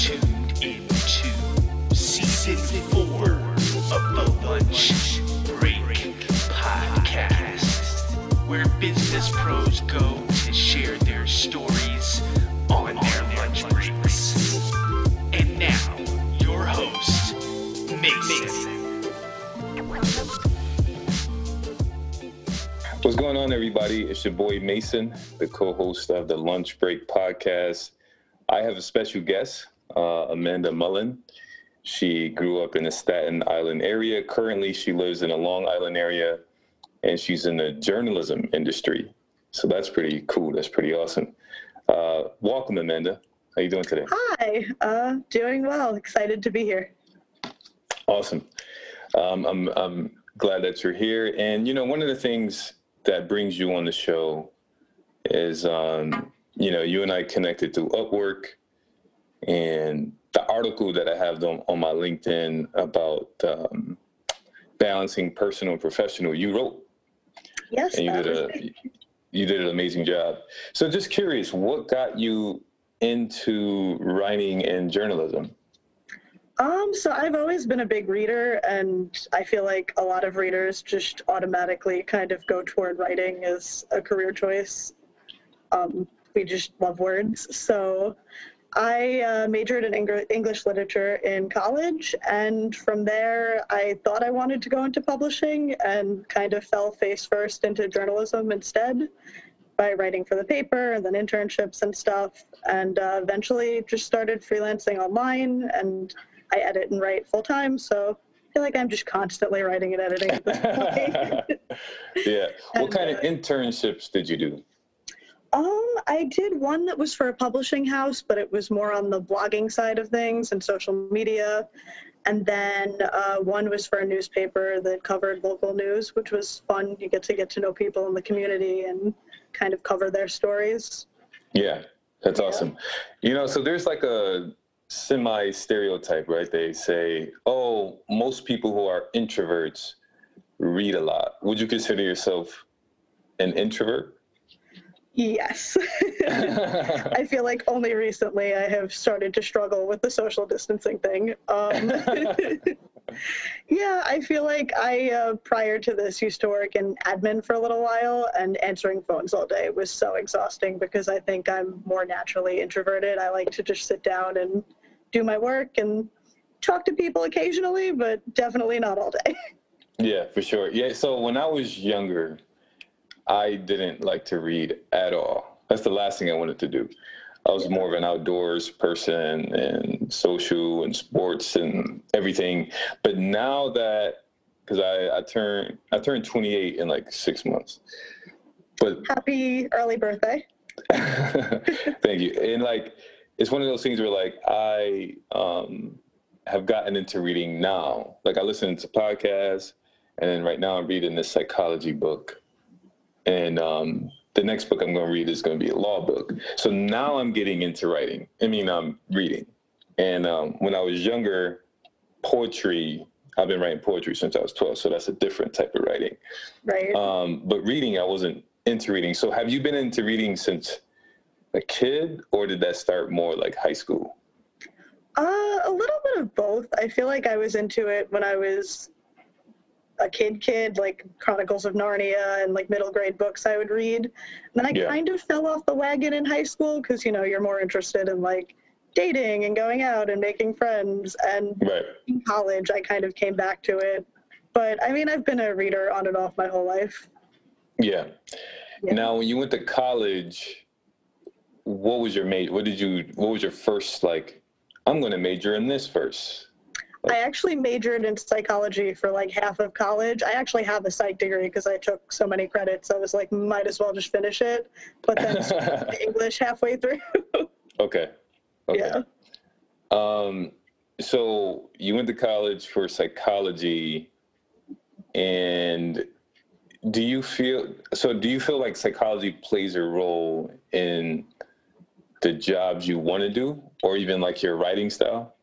tuned into season four of the Lunch Break Podcast, where business pros go to share their stories on their lunch breaks. And now, your host, Mason. What's going on, everybody? It's your boy Mason, the co host of the Lunch Break Podcast. I have a special guest, uh, Amanda Mullen. She grew up in the Staten Island area. Currently, she lives in the Long Island area and she's in the journalism industry. So that's pretty cool. That's pretty awesome. Uh, welcome, Amanda. How are you doing today? Hi, uh, doing well. Excited to be here. Awesome. Um, I'm, I'm glad that you're here. And, you know, one of the things that brings you on the show is, um, you know, you and I connected through Upwork and the article that I have on, on my LinkedIn about um, balancing personal and professional, you wrote. Yes, And you did a you did an amazing job. So just curious, what got you into writing and journalism? Um, so I've always been a big reader, and I feel like a lot of readers just automatically kind of go toward writing as a career choice. Um, we just love words. So I uh, majored in Eng- English literature in college, and from there, I thought I wanted to go into publishing and kind of fell face first into journalism instead by writing for the paper and then internships and stuff. And uh, eventually just started freelancing online, and I edit and write full time. So I feel like I'm just constantly writing and editing at this point. yeah. What And, kind of uh, internships did you do? Um, I did one that was for a publishing house, but it was more on the blogging side of things and social media. And then uh, one was for a newspaper that covered local news, which was fun. You get to get to know people in the community and kind of cover their stories. Yeah, that's Yeah. awesome. You know, so there's like a semi stereotype, right? They say, oh, most people who are introverts read a lot. Would you consider yourself an introvert? Yes. I feel like only recently I have started to struggle with the social distancing thing. Um, yeah, I feel like I, uh, prior to this, used to work in admin for a little while, and answering phones all day was so exhausting because I think I'm more naturally introverted. I like to just sit down and do my work and talk to people occasionally, but definitely not all day. yeah, for sure. Yeah, so when I was younger, I didn't like to read at all. That's the last thing I wanted to do. I was more of an outdoors person and social and sports and everything. But now that, because I, I turned I turned 28 in like six months. But Happy early birthday. thank you. And like, it's one of those things where like I um, have gotten into reading now. Like I listen to podcasts, and then right now I'm reading this psychology book, and um, the next book I'm going to read is going to be a law book. So now I'm getting into writing. I mean, I'm reading. And um, when I was younger, poetry. I've been writing poetry since I was 12, so that's a different type of writing. Right. Um, but reading, I wasn't into reading. So have you been into reading since a kid, or did that start more like high school? Uh, a little bit of both. I feel like I was into it when I was a kid, kid, like Chronicles of Narnia and like middle grade books I would read. And then I Yeah. kind of fell off the wagon in high school because, you know, you're more interested in like dating and going out and making friends. And Right. in college, I kind of came back to it. But I mean, I've been a reader on and off my whole life. Yeah. Yeah. Now, when you went to college, what was your major? What did you? What was your first like? I'm going to major in this first. I actually majored in psychology for like half of college. I actually have a psych degree because I took so many credits. I was like, might as well just finish it. But then English halfway through. okay. Okay. Yeah. Um, so you went to college for psychology, and do you feel so? Do you feel like psychology plays a role in the jobs you want to do, or even like your writing style?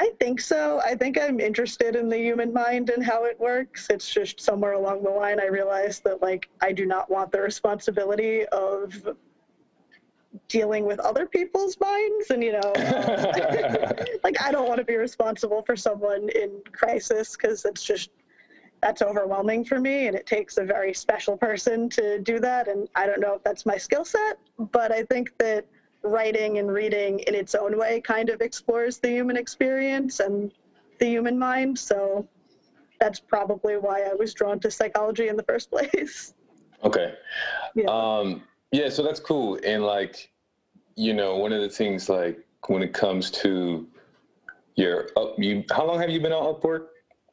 I think so. I think I'm interested in the human mind and how it works. It's just somewhere along the line I realized that like I do not want the responsibility of dealing with other people's minds and you know like i don't want to be responsible for someone in crisis because it's just that's overwhelming for me and it takes a very special person to do that and i don't know if that's my skill set but i think that writing and reading in its own way kind of explores the human experience and the human mind so that's probably why i was drawn to psychology in the first place okay Yeah. um yeah so that's cool and like you know one of the things like when it comes to your up you how long have you been on upwork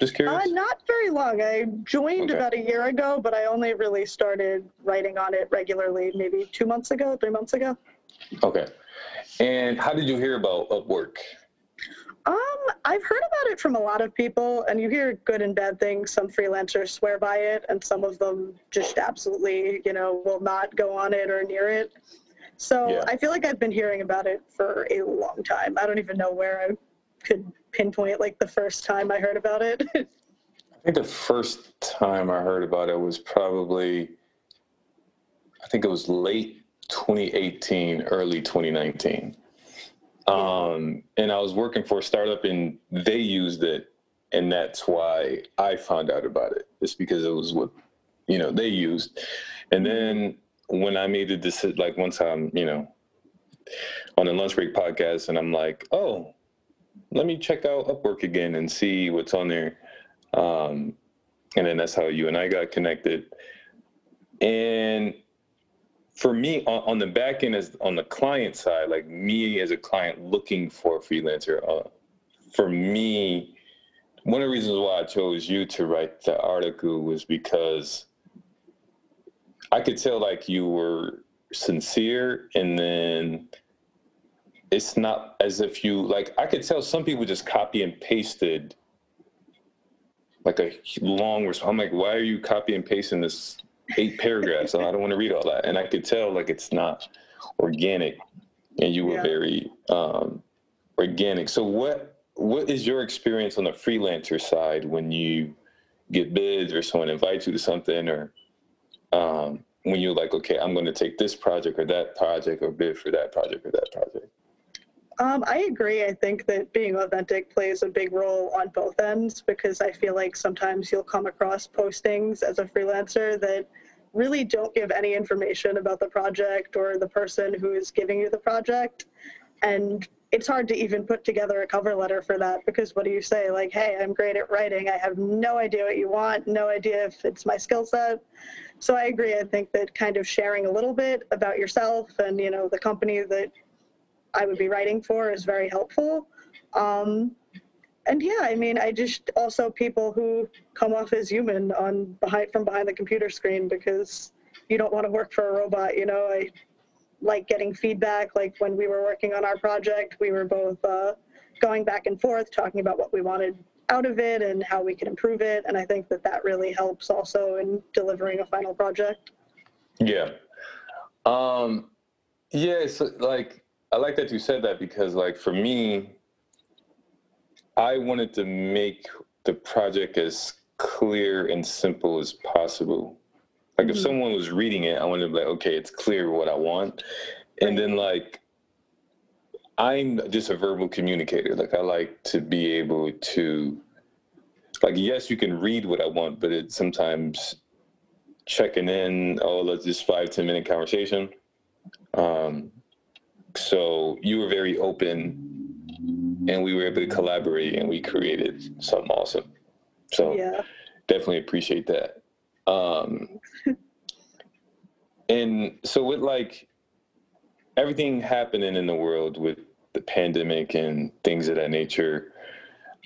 just curious Uh, not very long. I joined Okay. about a year ago, but I only really started writing on it regularly maybe two months ago, three months ago. Okay and how did you hear about upwork Um, I've heard about it from a lot of people, and you hear good and bad things. Some freelancers swear by it, and some of them just absolutely, you know, will not go on it or near it. So Yeah. I feel like I've been hearing about it for a long time. I don't even know where I could pinpoint like the first time I heard about it. I think the first time I heard about it was probably, I think it was late 2018, early 2019. Um, and I was working for a startup and they used it. And that's why I found out about it. It's because it was what, you know, they used. And then when I made the decision, like once I'm, you know, on the lunch break podcast and I'm like, oh, let me check out Upwork again and see what's on there um, and then that's how you and I got connected. And for me, on, on the back end, as on the client side, like me as a client looking for a freelancer, uh, for me, one of the reasons why I chose you to write the article was because I could tell like you were sincere, and then it's not as if you like. I could tell some people just copy and pasted like a long response. I'm like, why are you copy and pasting this eight paragraphs? And I don't want to read all that. And I could tell like it's not organic. And you were Yeah. very um, organic. So what what is your experience on the freelancer side when you get bids or someone invites you to something or um, when you're like, okay, I'm going to take this project or that project or bid for that project or that project? Um, I agree. I think that being authentic plays a big role on both ends because I feel like sometimes you'll come across postings as a freelancer that really don't give any information about the project or the person who is giving you the project. And it's hard to even put together a cover letter for that because what do you say? Like, hey, I'm great at writing. I have no idea what you want, no idea if it's my skill set. So I agree. I think that kind of sharing a little bit about yourself and, you know, the company that I would be writing for is very helpful. Um, and yeah, I mean, I just also people who come off as human on behind from behind the computer screen because you don't want to work for a robot. You know, I like getting feedback. Like when we were working on our project, we were both uh, going back and forth talking about what we wanted out of it and how we could improve it. And I think that that really helps also in delivering a final project. Yeah. Um, yeah, so like I like that you said that because like for me, I wanted to make the project as clear and simple as possible. Like if Mhm. someone was reading it, I wanted to be like, okay, it's clear what I want. And then like I'm just a verbal communicator. Like I like to be able to like yes, you can read what I want, but it sometimes checking in, oh, let's just five, 10 minute conversation. Um, so you were very open and we were able to collaborate and we created something awesome. So Yeah. definitely appreciate that. Um, and so with like everything happening in the world with the pandemic and things of that nature,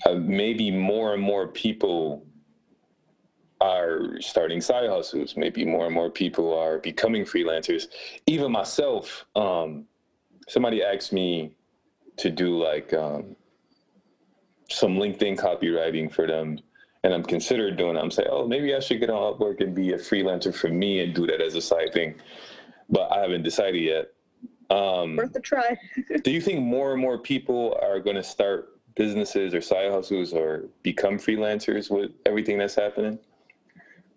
uh, maybe more and more people are starting side hustles. Maybe more and more people are becoming freelancers. Even myself, um, somebody asked me to do like um, some LinkedIn copywriting for them, and I'm considered doing it. I'm saying, oh, maybe I should get on Upwork and be a freelancer for me and do that as a side thing, but I haven't decided yet. Um, Worth a try. do you think more and more people are going to start businesses or side hustles or become freelancers with everything that's happening?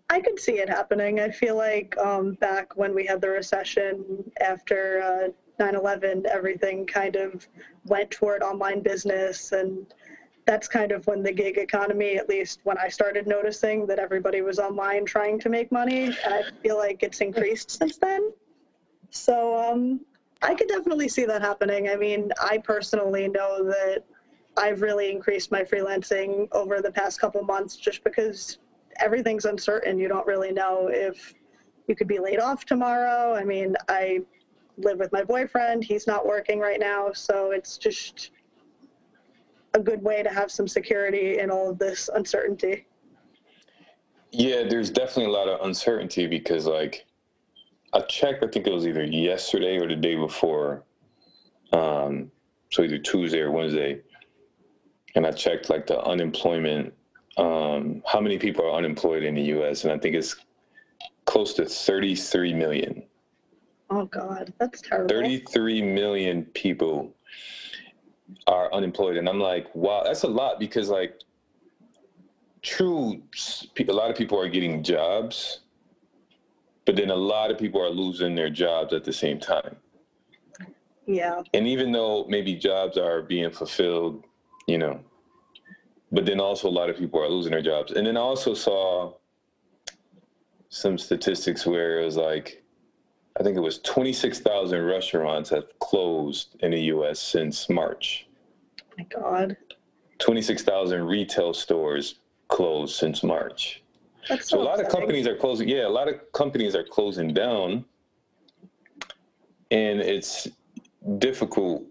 I could see it happening. I feel like um, back when we had the recession after uh, 9/11, everything kind of went toward online business, and that's kind of when the gig economy, at least when I started noticing that everybody was online trying to make money, and I feel like it's increased since then. So um, I could definitely see that happening. I mean, I personally know that I've really increased my freelancing over the past couple months just because everything's uncertain. You don't really know if you could be laid off tomorrow. I mean, I live with my boyfriend. He's not working right now, so it's just a good way to have some security in all of this uncertainty. Yeah, there's definitely a lot of uncertainty because, like, I checked. I think it was either yesterday or the day before. Um, so either Tuesday or Wednesday, and I checked like the unemployment. Um, how many people are unemployed in the U.S. and I think it's close to 33 million. Oh God, that's terrible. 33 million people are unemployed, and I'm like, wow, that's a lot because like, true, a lot of people are getting jobs but then a lot of people are losing their jobs at the same time. Yeah. And even though maybe jobs are being fulfilled, you know, but then also a lot of people are losing their jobs. And then I also saw some statistics where it was like, I think it was 26,000 restaurants have closed in the US since March. Oh my God. 26,000 retail stores closed since March. That's So so a lot of companies are closing. Yeah, a lot of companies are closing down, and it's difficult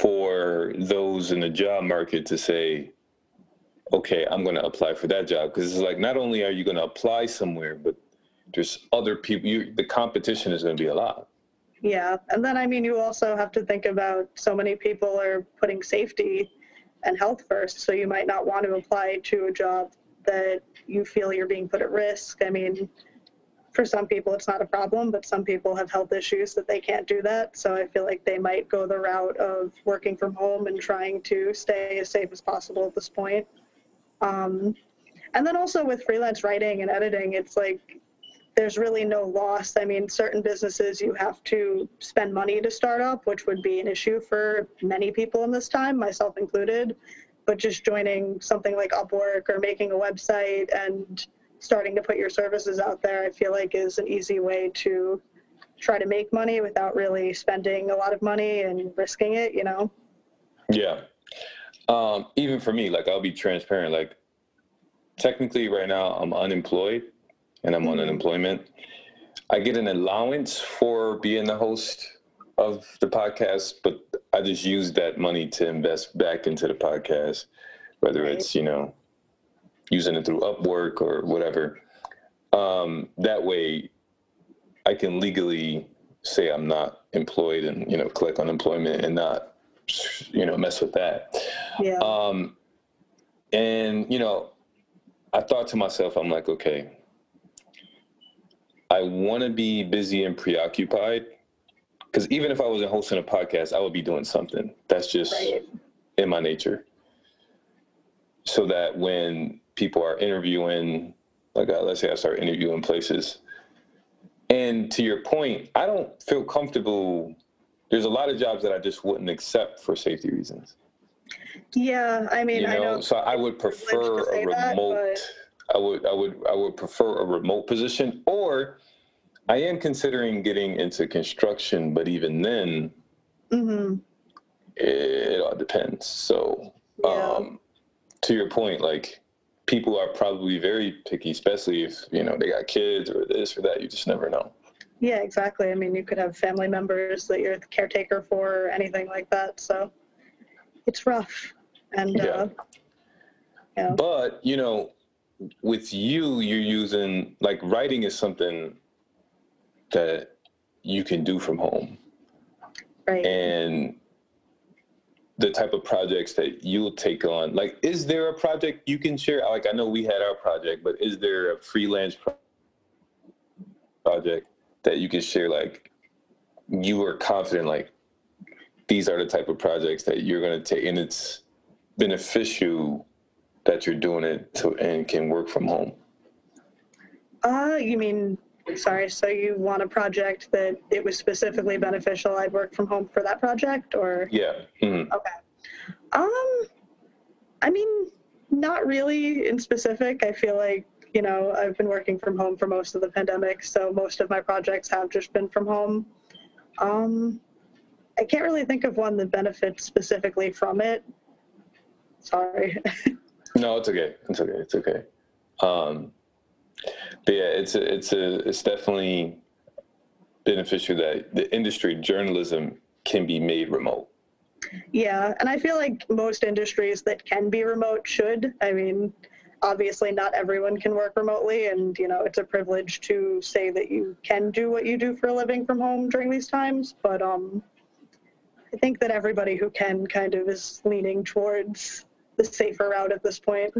for those in the job market to say, "Okay, I'm going to apply for that job," because it's like not only are you going to apply somewhere, but there's other people. You, the competition is going to be a lot. Yeah, and then I mean, you also have to think about so many people are putting safety and health first, so you might not want to apply to a job that you feel you're being put at risk. I mean, for some people it's not a problem, but some people have health issues that they can't do that. So I feel like they might go the route of working from home and trying to stay as safe as possible at this point. Um, and then also with freelance writing and editing, it's like there's really no loss. I mean, certain businesses you have to spend money to start up, which would be an issue for many people in this time, myself included. But just joining something like Upwork or making a website and starting to put your services out there, I feel like is an easy way to try to make money without really spending a lot of money and risking it, you know? Yeah. Um, even for me, like I'll be transparent. Like technically, right now I'm unemployed, and I'm on Mhm. unemployment. I get an allowance for being the host of the podcast, but I just use that money to invest back into the podcast, whether it's you know using it through Upwork or whatever. Um, that way, I can legally say I'm not employed and you know click unemployment and not you know mess with that. Yeah. Um, and you know, I thought to myself, I'm like, okay, I want to be busy and preoccupied because even if I wasn't hosting a podcast, I would be doing something. That's just Right. in my nature. So that when people are interviewing, like uh, let's say I start interviewing places, and to your point, I don't feel comfortable. There's a lot of jobs that I just wouldn't accept for safety reasons Yeah, I mean, you I know, know. so i would prefer a that, remote i would i would i would prefer a remote position or i am considering getting into construction but even then hmm it, all depends so Yeah. um to your point like people are probably very picky especially if you know they got kids or this or that you just never know Yeah, exactly. I mean, you could have family members that you're the caretaker for, or anything like that. So it's rough. And Yeah. uh, yeah, but you know with you you're using like writing is something that you can do from home right. and the type of projects that you'll take on like is there a project you can share like i know we had our project but is there a freelance pro- project that you can share like you are confident like these are the type of projects that you're going to take and it's beneficial that you're doing it to and can work from home Uh, you mean Sorry, so you want a project that it was specifically beneficial I'd work from home for that project or? Yeah. mhm. Okay. Um, I mean, not really in specific. I feel like, you know, I've been working from home for most of the pandemic, so most of my projects have just been from home. Um, I can't really think of one that benefits specifically from it. Sorry. No, it's okay. It's okay. It's okay. Um, but yeah, it's a, it's a, it's definitely beneficial that the industry journalism can be made remote. Yeah, and I feel like most industries that can be remote should. I mean, obviously not everyone can work remotely and you know, it's a privilege to say that you can do what you do for a living from home during these times, but um I think that everybody who can kind of is leaning towards the safer route at this point.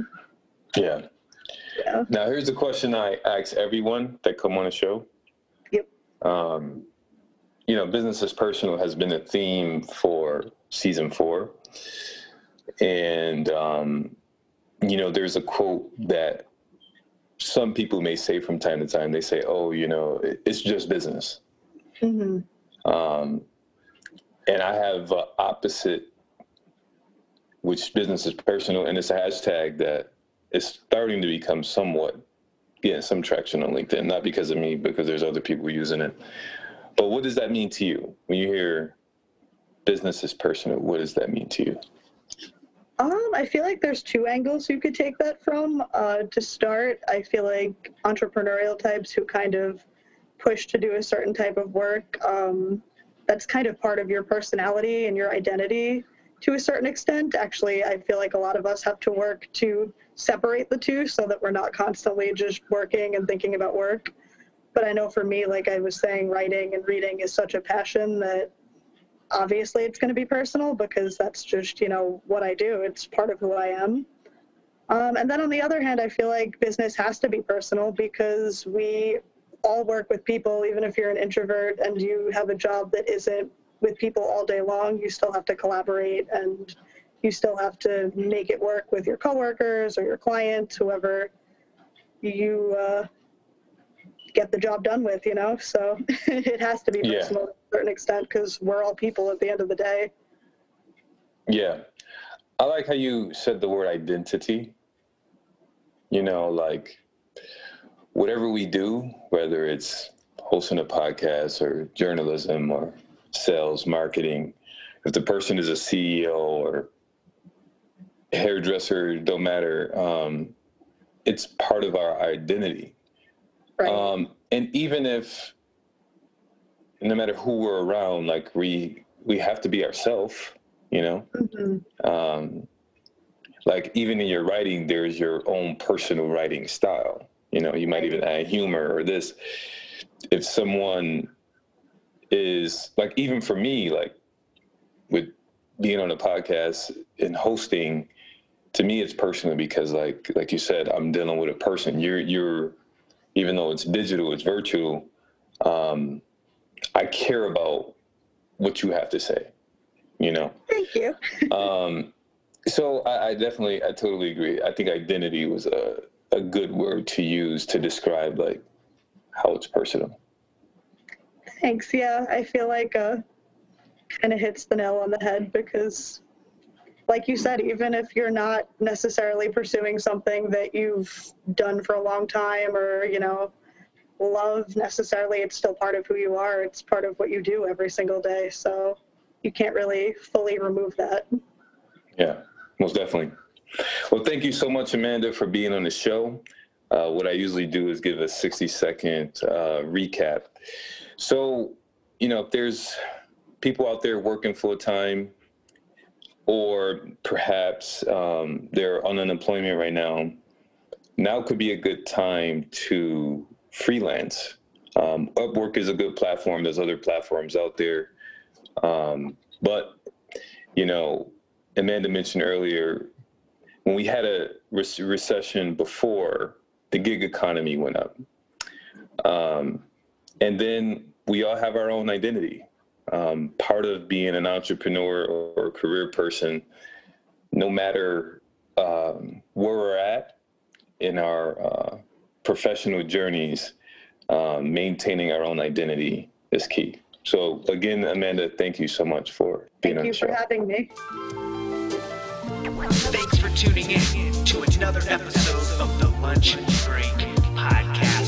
Yeah. Yeah. Now here's the question I ask everyone that come on the show. Yep. Um, you know, business is personal has been a theme for season four, and um, you know, there's a quote that some people may say from time to time. They say, "Oh, you know, it's just business," Mm-hmm. um, and I have uh, opposite, which business is personal, and it's a hashtag that is starting to become somewhat getting some traction on LinkedIn. Not because of me, because there's other people using it. But what does that mean to you when you hear business is personal? What does that mean to you? Um, I feel like there's two angles you could take that from. Uh, to start, I feel like entrepreneurial types who kind of push to do a certain type of work, um, that's kind of part of your personality and your identity to a certain extent. Actually, I feel like a lot of us have to work to separate the two so that we're not constantly just working and thinking about work. But I know for me, like I was saying, writing and reading is such a passion that obviously it's going to be personal because that's just you know what i do it's part of who i am um, and then on the other hand i feel like business has to be personal because we all work with people even if you're an introvert and you have a job that isn't with people all day long you still have to collaborate and you still have to make it work with your coworkers or your clients whoever you uh, get the job done with you know so it has to be Yeah. personal to a certain extent because we're all people at the end of the day Yeah. I like how you said the word identity. You know, like whatever we do, whether it's hosting a podcast or journalism or sales, marketing, if the person is a CEO or hairdresser, don't matter. Um, it's part of our identity. right Um, and even if, no matter who we're around, like we we have to be ourselves, you know. Mhm. Um, like even in your writing, there's your own personal writing style. You know, you might even add humor or this. If someone is like, even for me, like with being on a podcast and hosting, to me it's personal because, like, like you said, I'm dealing with a person. You're, you're, even though it's digital, it's virtual. Um, I care about what you have to say. You know. thank you Um, so I, I definitely, I totally agree. I think identity was a, a good word to use to describe like how it's personal. Thanks yeah i feel like uh kind of hits the nail on the head because like you said even if you're not necessarily pursuing something that you've done for a long time or you know love necessarily it's still part of who you are it's part of what you do every single day so you can't really fully remove that Yeah, most definitely. Well, thank you so much, Amanda, for being on the show. Uh, what I usually do is give a 60 second uh, recap. So, you know, if there's people out there working full time, or perhaps um, they're on unemployment right now, now could be a good time to freelance. Um, Upwork is a good platform. There's other platforms out there. Um, but, you know, Amanda mentioned earlier, when we had a re- recession before, the gig economy went up. Um, and then we all have our own identity. Um, part of being an entrepreneur or, a career person, no matter um, where we're at in our uh, professional journeys, um, maintaining our own identity is key. So again, Amanda, thank you so much for being Thank on you the show. for having me. Thanks for tuning in to another episode of the Lunch Break Podcast,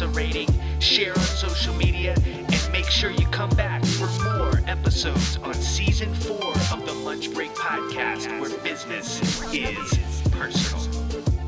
a rating, share on social media, and make sure you come back for more episodes on season four of the Lunch Break Podcast, where business is personal.